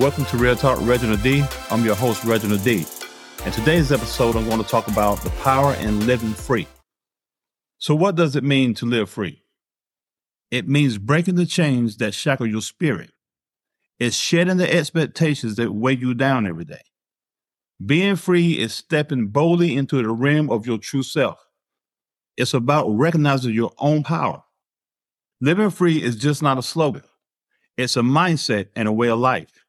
Welcome to Real Talk Reginald D. I'm your host, Reginald D. In today's episode, I'm going to talk about the power in living free. So, what does it mean to live free? It means breaking the chains that shackle your spirit. It's shedding the expectations that weigh you down every day. Being free is stepping boldly into the realm of your true self. It's about recognizing your own power. Living free is just not a slogan. It's a mindset and a way of life.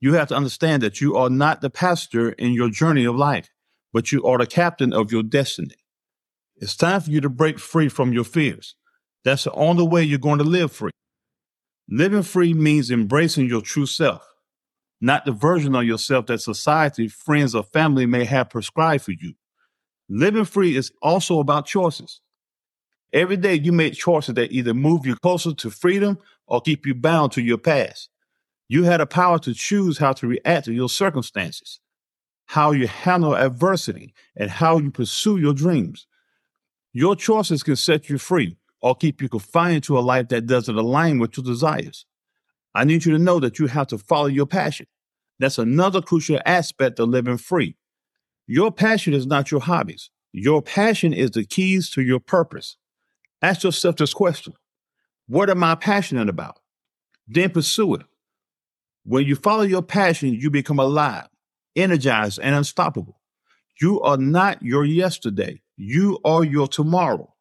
You have to understand that you are not the pastor in your journey of life, but you are the captain of your destiny. It's time for you to break free from your fears. That's the only way you're going to live free. Living free means embracing your true self, not the version of yourself that society, friends, or family may have prescribed for you. Living free is also about choices. Every day you make choices that either move you closer to freedom or keep you bound to your past. You had a power to choose how to react to your circumstances, how you handle adversity, and how you pursue your dreams. Your choices can set you free or keep you confined to a life that doesn't align with your desires. I need you to know that you have to follow your passion. That's another crucial aspect of living free. Your passion is not your hobbies. Your passion is the keys to your purpose. Ask yourself this question What am I passionate about? Then pursue it. When you follow your passion, you become alive, energized, and unstoppable. You are not your yesterday. You are your tomorrow.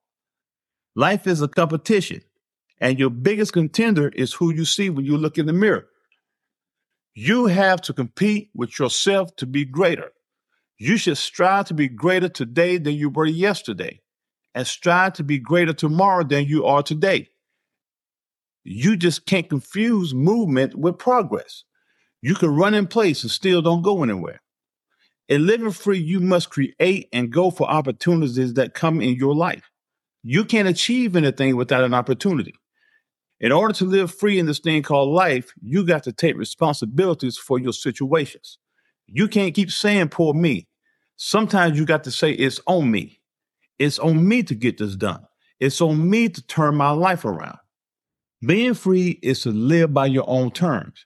Life is a competition, and your biggest contender is who you see when you look in the mirror. You have to compete with yourself to be greater. You should strive to be greater today than you were yesterday, and strive to be greater tomorrow than you are today. You just can't confuse movement with progress. You can run in place and still don't go anywhere. In living free, you must create and go for opportunities that come in your life. You can't achieve anything without an opportunity. In order to live free in this thing called life, you got to take responsibilities for your situations. You can't keep saying, poor me. Sometimes you got to say, it's on me. It's on me to get this done. It's on me to turn my life around. Being free is to live by your own terms.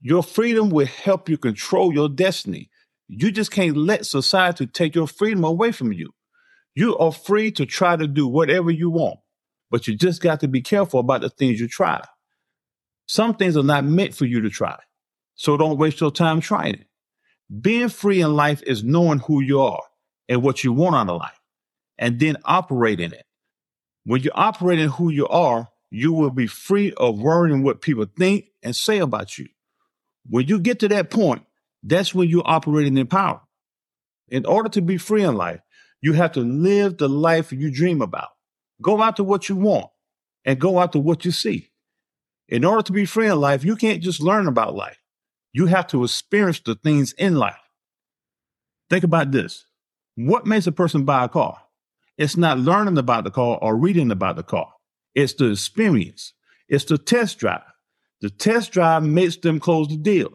Your freedom will help you control your destiny. You just can't let society take your freedom away from you. You are free to try to do whatever you want, but you just got to be careful about the things you try. Some things are not meant for you to try, so don't waste your time trying it. Being free in life is knowing who you are and what you want out of life, and then operating it. When you operate in who you are, you will be free of worrying what people think and say about you. When you get to that point, that's when you're operating in power. In order to be free in life, you have to live the life you dream about. Go out to what you want and go out to what you see. In order to be free in life, you can't just learn about life. You have to experience the things in life. Think about this. What makes a person buy a car? It's not learning about the car or reading about the car. It's the experience. It's the test drive. The test drive makes them close the deal.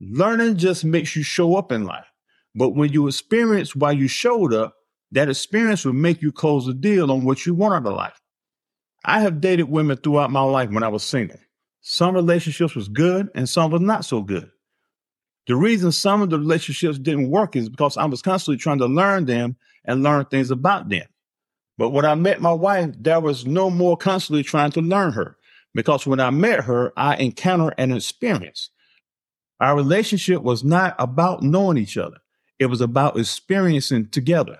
Learning just makes you show up in life. But when you experience why you showed up, that experience will make you close the deal on what you want out of life. I have dated women throughout my life when I was single. Some relationships was good and some was not so good. The reason some of the relationships didn't work is because I was constantly trying to learn them and learn things about them. But when I met my wife, there was no more constantly trying to learn her because when I met her, I encountered an experience. Our relationship was not about knowing each other. It was about experiencing together.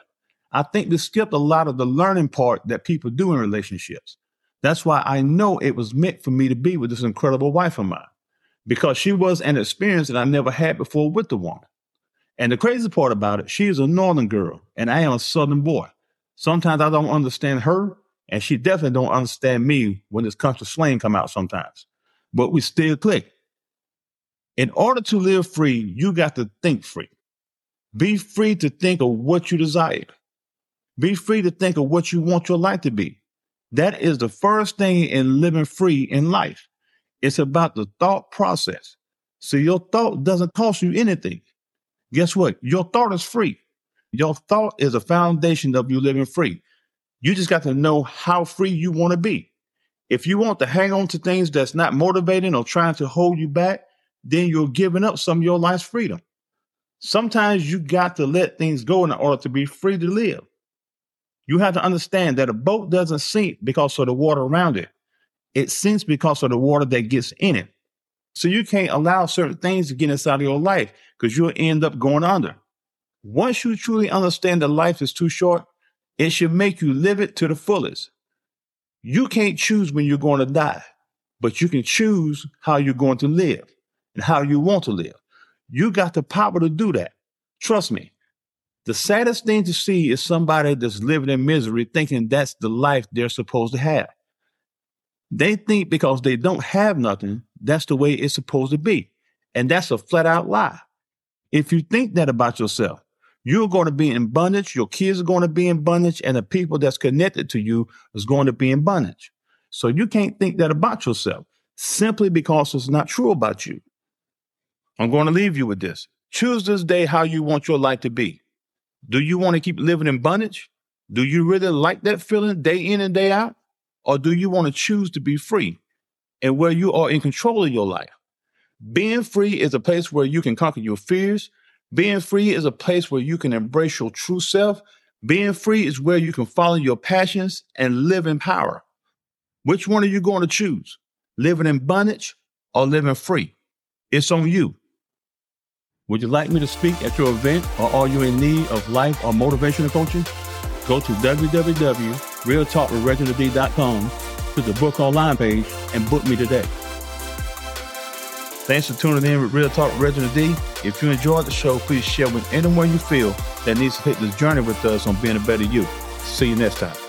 I think we skipped a lot of the learning part that people do in relationships. That's why I know it was meant for me to be with this incredible wife of mine because she was an experience that I never had before with the woman. And the crazy part about it, she is a northern girl and I am a southern boy. Sometimes I don't understand her, and she definitely don't understand me when this country slang come out sometimes. But we still click. In order to live free, you got to think free. Be free to think of what you desire. Be free to think of what you want your life to be. That is the first thing in living free in life. It's about the thought process. So your thought doesn't cost you anything. Guess what? Your thought is free. Your thought is a foundation of you living free. You just got to know how free you want to be. If you want to hang on to things that's not motivating or trying to hold you back, then you're giving up some of your life's freedom. Sometimes you got to let things go in order to be free to live. You have to understand that a boat doesn't sink because of the water around it. It sinks because of the water that gets in it. So you can't allow certain things to get inside of your life because you'll end up going under. Once you truly understand that life is too short, it should make you live it to the fullest. You can't choose when you're going to die, but you can choose how you're going to live and how you want to live. You got the power to do that. Trust me. The saddest thing to see is somebody that's living in misery thinking that's the life they're supposed to have. They think because they don't have nothing, that's the way it's supposed to be. And that's a flat out lie. If you think that about yourself, you're going to be in bondage, your kids are going to be in bondage, and the people that's connected to you is going to be in bondage. So you can't think that about yourself simply because it's not true about you. I'm going to leave you with this. Choose this day how you want your life to be. Do you want to keep living in bondage? Do you really like that feeling day in and day out? Or do you want to choose to be free and where you are in control of your life? Being free is a place where you can conquer your fears. Being free is a place where you can embrace your true self. Being free is where you can follow your passions and live in power. Which one are you going to choose? Living in bondage or living free? It's on you. Would you like me to speak at your event or are you in need of life or motivational coaching? Go to www.realtalkwithreginald.com to the book online page and book me today. Thanks for tuning in with Real Talk Reginald D. If you enjoyed the show, please share with anyone you feel that needs to take this journey with us on being a better you. See you next time.